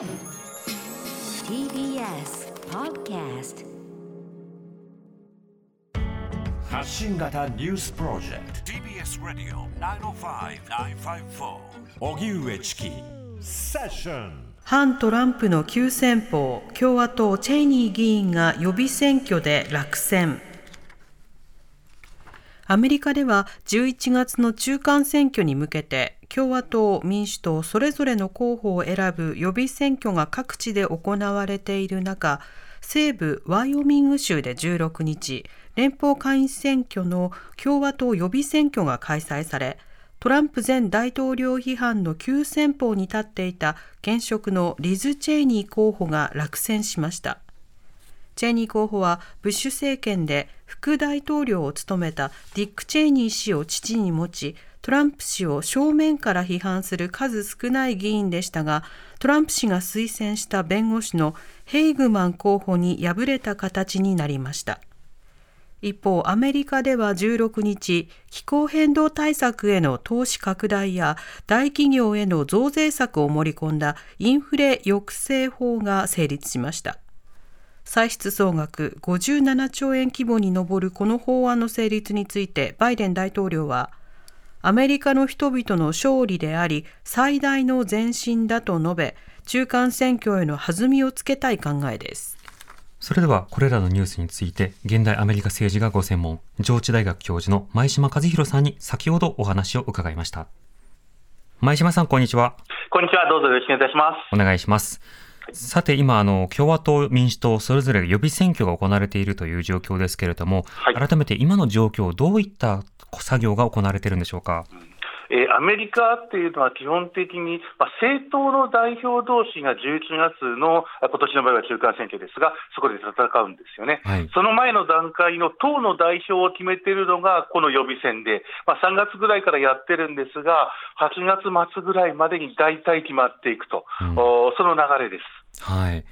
TBS Podcast 発信型ニュースプロジェクト。TBS ラディオ905-954おぎゅうえちきセッション反トランプの急先鋒共和党チェイニー議員が予備選挙で落選。アメリカでは11月の中間選挙に向けて共和党、民主党それぞれの候補を選ぶ予備選挙が各地で行われている中西部ワイオミング州で16日連邦下院選挙の共和党予備選挙が開催されトランプ前大統領批判の急先鋒に立っていた現職のリズ・チェイニー候補が落選しました。チェイニー候補はブッシュ政権で副大統領を務めたディック・チェイニー氏を父に持ちトランプ氏を正面から批判する数少ない議員でしたがトランプ氏が推薦した弁護士のヘイグマン候補に敗れた形になりました一方、アメリカでは16日、気候変動対策への投資拡大や大企業への増税策を盛り込んだインフレ抑制法が成立しました。歳出総額57兆円規模に上るこの法案の成立についてバイデン大統領はアメリカの人々の勝利であり最大の前進だと述べ中間選挙への弾みをつけたい考えです。それではこれらのニュースについて現代アメリカ政治がご専門上智大学教授の前島和弘さんに先ほどお話を伺いました。前島さんこんにちは。こんにちは。どうぞよろしくお願いいたします。お願いしますさて今あの共和党民主党それぞれ予備選挙が行われているという状況ですけれども、はい、改めて今の状況どういった作業が行われているんでしょうか？うんえー、アメリカっていうのは基本的に、まあ、政党の代表同士が11月の、今年の場合は中間選挙ですが、そこで戦うんですよね、はい、その前の段階の党の代表を決めているのがこの予備選で、まあ、3月ぐらいからやってるんですが、8月末ぐらいまでに大体決まっていくと、うん、その流れです。はい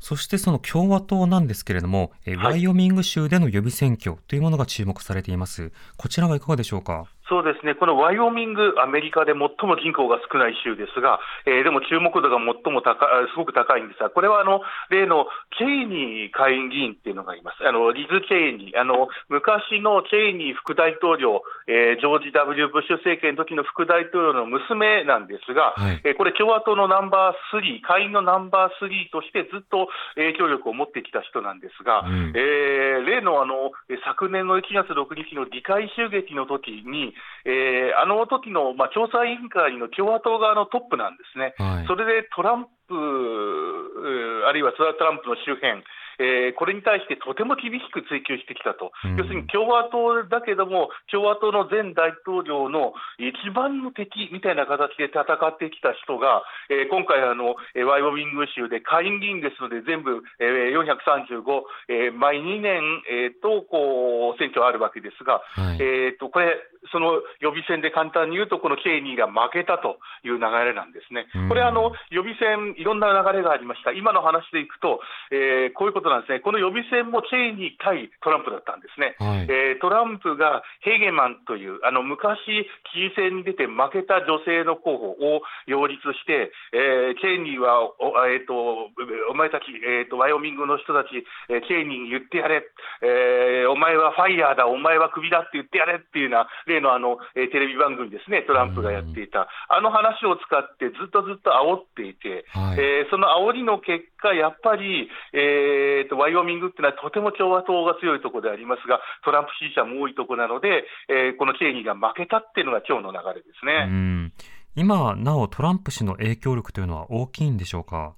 そしてその共和党なんですけれども、えワイオミング州での予備選挙というものが注目されています。こちらはいかがでしょうか？そうですね、このワイオミング、アメリカで最も人口が少ない州ですが、えー、でも注目度が最も高すごく高いんですが、これはあの例のチェイニー下院議員っていうのがいます、あのリズ・チェイニー、あの昔のチェイニー副大統領、えー、ジョージ・ W・ ブッシュ政権の時の副大統領の娘なんですが、はい、えー、これ、共和党のナンバー3、下院のナンバー3としてずっと影響力を持ってきた人なんですが、うん、えー、例のあの昨年の1月6日の議会襲撃の時に、えー、あの時の、まあ、調査委員会の共和党側のトップなんですね、はい、それでトランプ、あるいはトランプの周辺、えー、これに対してとても厳しく追及してきたと、うん、要するに共和党だけども、共和党の前大統領の一番の敵みたいな形で戦ってきた人が、えー、今回あの、ワイオミング州で下院議員ですので、全部、えー、435、えー、毎2年、えー、とこう選挙あるわけですが、はい、えー、とこれ、その予備選で簡単に言うと、このケイニーが負けたという流れなんですね。これあの予備選、いろんな流れがありました、今の話でいくと、えー、こういうことなんですね、この予備選もチェイニー対トランプだったんですね、はい、えー、トランプがヘーゲマンという、あの昔、知事選に出て負けた女性の候補を擁立して、えー、チェイニーは、お,、えーと、お前たち、えーと、ワイオミングの人たち、えー、チェイニーに言ってやれ、えー、お前はファイヤーだ、お前はクビだって言ってやれっていうような、例のあの、えー、テレビ番組ですね、トランプがやっていた、あの話を使ってずっとずっと煽っていて、はい、えー、その煽りの結果、やっぱり、えーと、ワイオミングっていうのはとても共和党が強いところでありますが、トランプ支持者も多いところなので、えー、このチェイニーが負けたっていうのが今日の流れですね。今なおトランプ氏の影響力というのは大きいんでしょうか？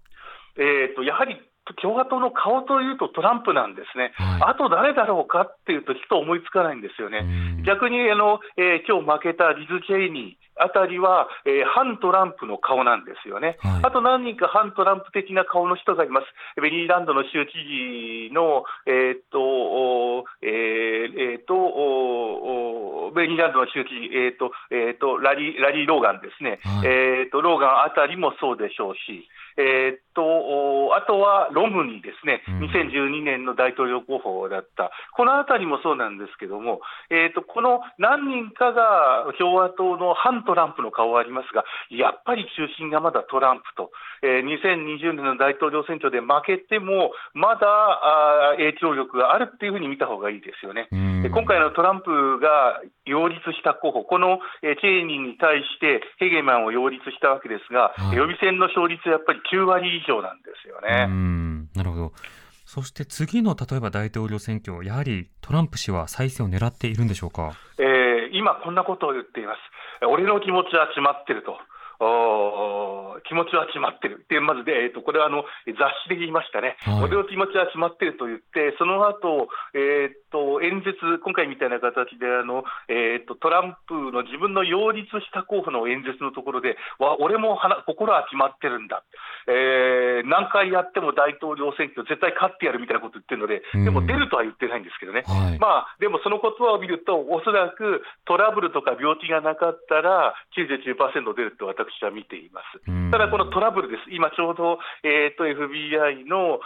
えーとやはり共和党の顔というとトランプなんですね、はい、あと誰だろうかっていうと、ちょっと思いつかないんですよね、逆にあの、えー、今日負けたリズ・チェイニーあたりは、えー、反トランプの顔なんですよね、はい、あと何人か反トランプ的な顔の人がいます、ベニーランドの州知事の、えー、っと、えー、えー、っと、ベニーランドの州知事、えー、っと、えー、っとラリー、ラリー・ローガンですね、はい、えー、っと、ローガンあたりもそうでしょうし、えー、っとあとはロムニーですね、うん。2012年の大統領候補だった、このあたりもそうなんですけども、えー、っとこの何人かが共和党の反トランプの顔はありますが、やっぱり中心がまだトランプと、えー2020年の大統領選挙で負けても、まだあー影響力があるっていうふうに見た方がいいですよね。うんで今回のトランプが擁立した候補、このえーチェイニーに対してヘゲマンを擁立したわけですが、はい予備選の勝率はやっぱり9割以上なんですようね。んなるほど。そして次の例えば大統領選挙、やはりトランプ氏は再選を狙っているんでしょうか？えー今、こんなことを言っています。俺の気持ちは決まってると。気持ちは決まってる。ってまずで、えー、とこれはあの雑誌で言いましたね、はい。俺の気持ちは決まってると言って、その後、えー、と演説、今回みたいな形であの、えー、とトランプの自分の擁立した候補の演説のところで、わ俺もはな心は決まってるんだ、えー何回やっても大統領選挙、絶対勝ってやるみたいなこと言ってるので、でも出るとは言ってないんですけどね。はい。まあ、でもその言葉を見ると、おそらくトラブルとか病気がなかったら、99%出ると私は見ています。うんただ、このトラブルです、今ちょうど、えー、と FBI の、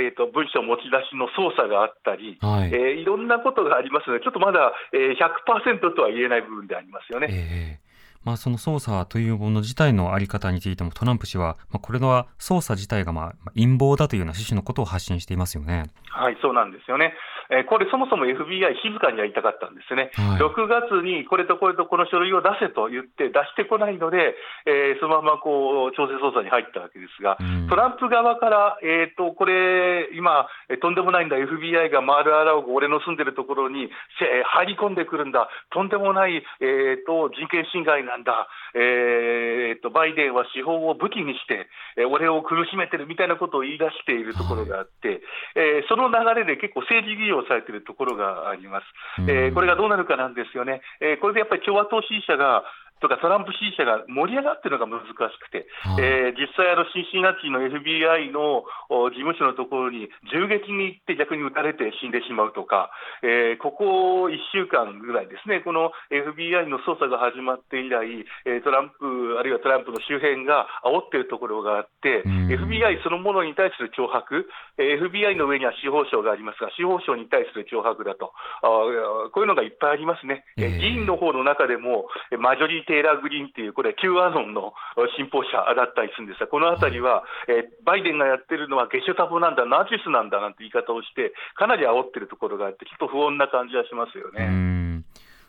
えー、と文書持ち出しの捜査があったり、はい。えーいろんなことがありますので、ちょっとまだ、えー100%とは言えない部分でありますよね。ええまあ、その捜査というもの自体のあり方についてもトランプ氏は、まあ、これは捜査自体がまあまあ陰謀だというような趣旨のことを発信していますよね。はい、そうなんですよね。えーこれ、そもそも FBI、静かにやりたかったんですね。はい。6月にこれとこれとこの書類を出せと言って、出してこないので、えーそのままこう調整捜査に入ったわけですが、うん。トランプ側から、えー、とこれ、今、えーとんでもないんだ、FBI がマール・アラオが俺の住んでるところに、せ入り込んでくるんだ、とんでもない、えー、と人権侵害なんだ、えー、とバイデンは司法を武器にして、えー俺を苦しめてるみたいなことを言い出しているところがあって、えーその流れで結構政治利用されているところがあります。えーこれがどうなるかなんですよね。えーこれでやっぱり共和党支持者がとかトランプ支持者が盛り上がってるのが難しくて、はい。えー実際、あのシンシナティの FBI のお事務所のところに銃撃に行って逆に撃たれて死んでしまうとか、えーここ1週間ぐらいですね、この FBI の捜査が始まって以来、えートランプ、あるいはトランプの周辺が煽ってるところがあって、うん。FBI そのものに対する脅迫、えー FBI の上には司法省がありますが、司法省に対する脅迫だと、あーこういうのがいっぱいありますね。えー。ええ議員の方の中でも、えマジョリテイラー・グリーンっていう、これ、Q アノンの信奉者だったりするんですが、このあたりは、えーバイデンがやってるのはゲシュタブなんだ、ナチスなんだなんて言い方をして、かなり煽ってるところがあって、ちょっと不穏な感じはしますようね。ん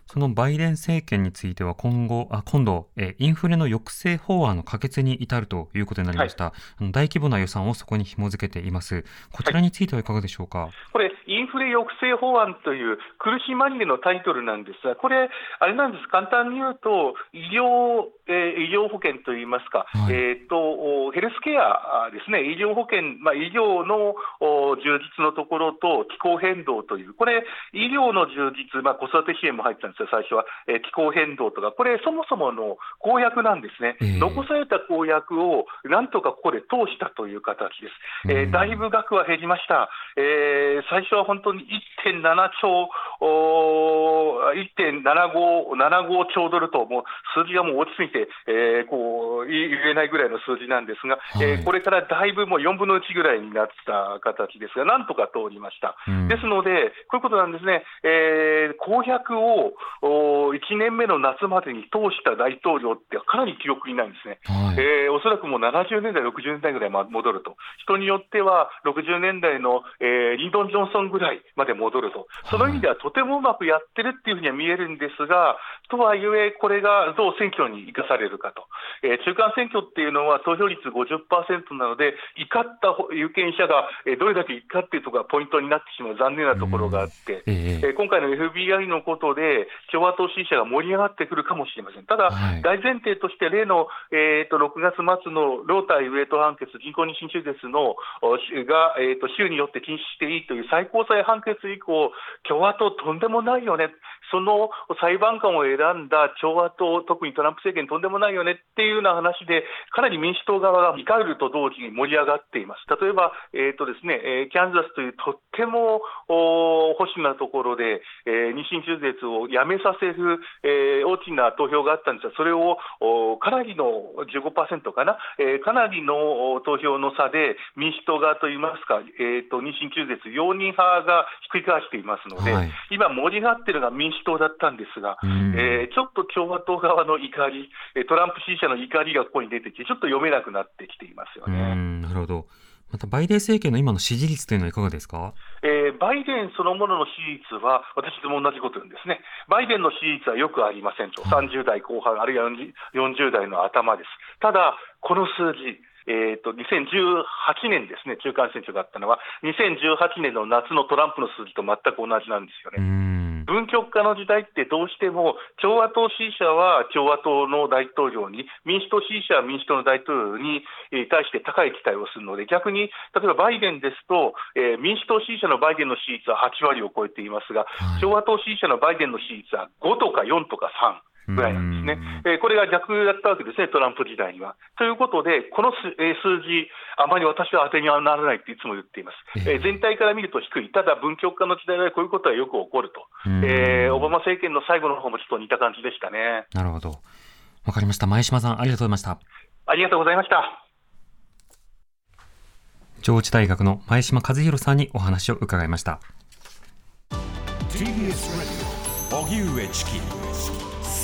そのバイデン政権については今後、あ今度、えーインフレの抑制法案の可決に至るということになりました、あの大規模な予算をそこに紐付けています。こちらについてはいかがでしょうか？これ、インフレ抑制法案という苦し紛れのタイトルなんですが、これ、あれなんです、簡単に言うと、医療,、えー医療保険といいますか、はい。えー、とおヘルスケアですね、医療保険、まあ、医療のお充実のところと気候変動という、これ、医療の充実、まあ、子育て支援も入ったんですよ、最初は、えー気候変動とか、これ、そもそもの公約なんですね、ええ。残された公約をなんとかここで通したという形です。えーうん。だいぶ額は減りました。えー最初は本当に1.7兆、おー1.75 75兆ドルと、もう数字がもう落ちすぎて、えーこう言えないぐらいの数字なんですが、はい。えーこれからだいぶもう4分の1ぐらいになった形ですが、なんとか通りました。うん。ですので、こういうことなんですね、えー公約をお1年目の夏までに通した大統領ってかなり記憶にないんですね。はい。えーおそらくもう70年代、60年代ぐらいま戻ると、人によっては60年代の、えーリンドン・ジョンソンぐらいまで戻ると、その意味ではとてもうまくやってるっていうふうには見えるんですが、とはいえ、これがどう選挙に生かされるかと、えー中間選挙っていうのは投票率50%なので、怒った有権者がえーどれだけいくかっていうところがポイントになってしまう残念なところがあって。ええ。えー今回の FBI のことで、共和党支持者が盛り上がってくるかもしれません。ただ、はい。大前提として、例の、えー、と6月末のロー対ウェイト判決、人工妊娠中絶のが、えー、と州によって禁止していいという最高裁判決以降、共和党とんでもないよね、その裁判官を選んだ共和党、特にトランプ政権、とんでもないよねっていうような話で、かなり民主党側が怒ると同時に盛り上がっています。例えば、えーとですねえー、キャンザスというとっても保守なところで、えー、妊娠中絶をやめさせる、えー、大きな投票があったんですが、それをかなりの15%かな、えー、かなりの投票の差で民主党側といいますか、えーと、妊娠中絶容認派がひっくり返していますので、はい、今、盛り上がっているのが民主党だったんですが、えー、ちょっと共和党側の怒り、トランプ支持者の怒りがここに出てきて、ちょっと読めなくなってきていますよね。なるほど。またバイデン政権の今の支持率というのはいかがですか、えー、バイデンそのものの支持率は、私も同じこと言うんですね、バイデンの支持率はよくありませんと、30代後半、あるいは40代の頭です。ただ、この数字、えーと、2018年ですね、中間選挙があったのは、2018年の夏のトランプの数字と全く同じなんですよね。分極化の時代ってどうしても共和党支持者は共和党の大統領に民主党支持者は民主党の大統領に対して高い期待をするので逆に例えばバイデンですと、えー、民主党支持者のバイデンの支持率は8割を超えていますが、共和党支持者のバイデンの支持率は5とか4とか3。ぐらいなんですね、えー、これが逆だったわけですね、トランプ時代には。ということで、この数字、あまり私は当てにはならないっていつも言っています、えー、全体から見ると低い、ただ分極化の時代でこういうことはよく起こると、えー、オバマ政権の最後の方もちょっと似た感じでしたね。なるほど。わかりました。前島さん、ありがとうございました。ありがとうございました。上智大学の前島和弘さんにお話を伺いました。